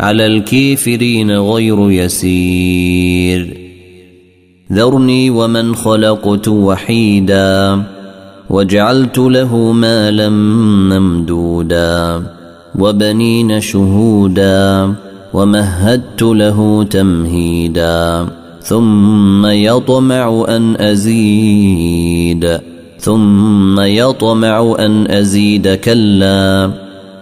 على الكافرين غير يسير. ذرني ومن خلقت وحيدا وجعلت له مالا ممدودا وبنين شهودا ومهدت له تمهيدا ثم يطمع أن أزيد ثم يطمع أن أزيد كلا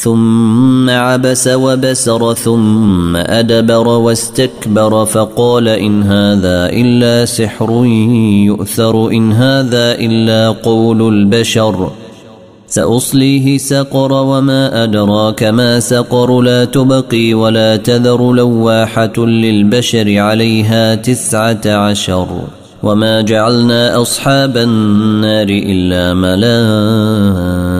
ثم عبس وبسر ثم أدبر واستكبر فقال إن هذا إلا سحر يؤثر إن هذا إلا قول البشر سأصليه سقر وما أدراك ما سقر لا تبقي ولا تذر لواحة للبشر عليها تسعة عشر وما جعلنا أصحاب النار إلا ملائكه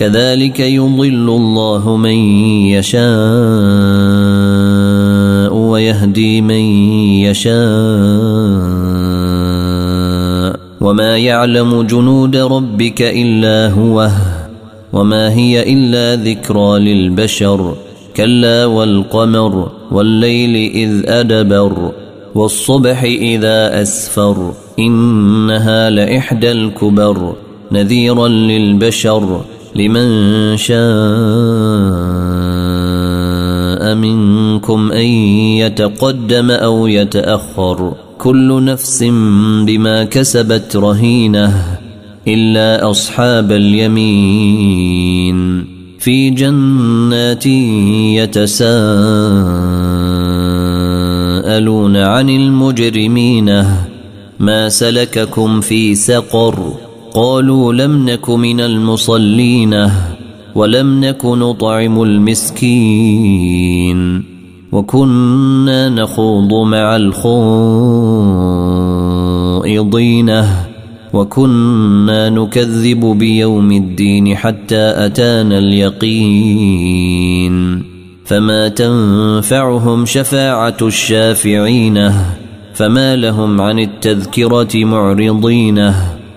كذلك يضل الله من يشاء ويهدي من يشاء. وما يعلم جنود ربك إلا هو وما هي إلا ذكرى للبشر. كلا والقمر والليل إذ أدبر والصبح إذا أسفر. إنها لإحدى الكبر نذيرا للبشر. لمن شاء منكم أن يتقدم أو يتأخر كل نفس بما كسبت رهينة إلا أصحاب اليمين في جنات يتساءلون عن المجرمين ما سلككم في سقر قالوا لم نك من المصلين ولم نك نطعم المسكين وكنا نخوض مع الخائضين وكنا نكذب بيوم الدين حتى أتانا اليقين فما تنفعهم شفاعة الشافعين فما لهم عن التذكرة معرضين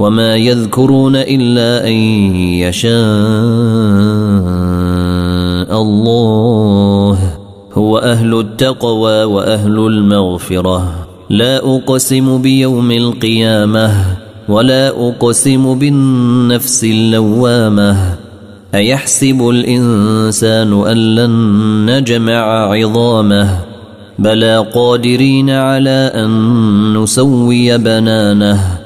وما يذكرون إلا أن يشاء الله. هو أهل التقوى وأهل المغفرة. لا أقسم بيوم القيامة ولا أقسم بالنفس اللوامة. أيحسب الإنسان أن لن نجمع عظامه؟ بلى قادرين على أن نسوي بنانه.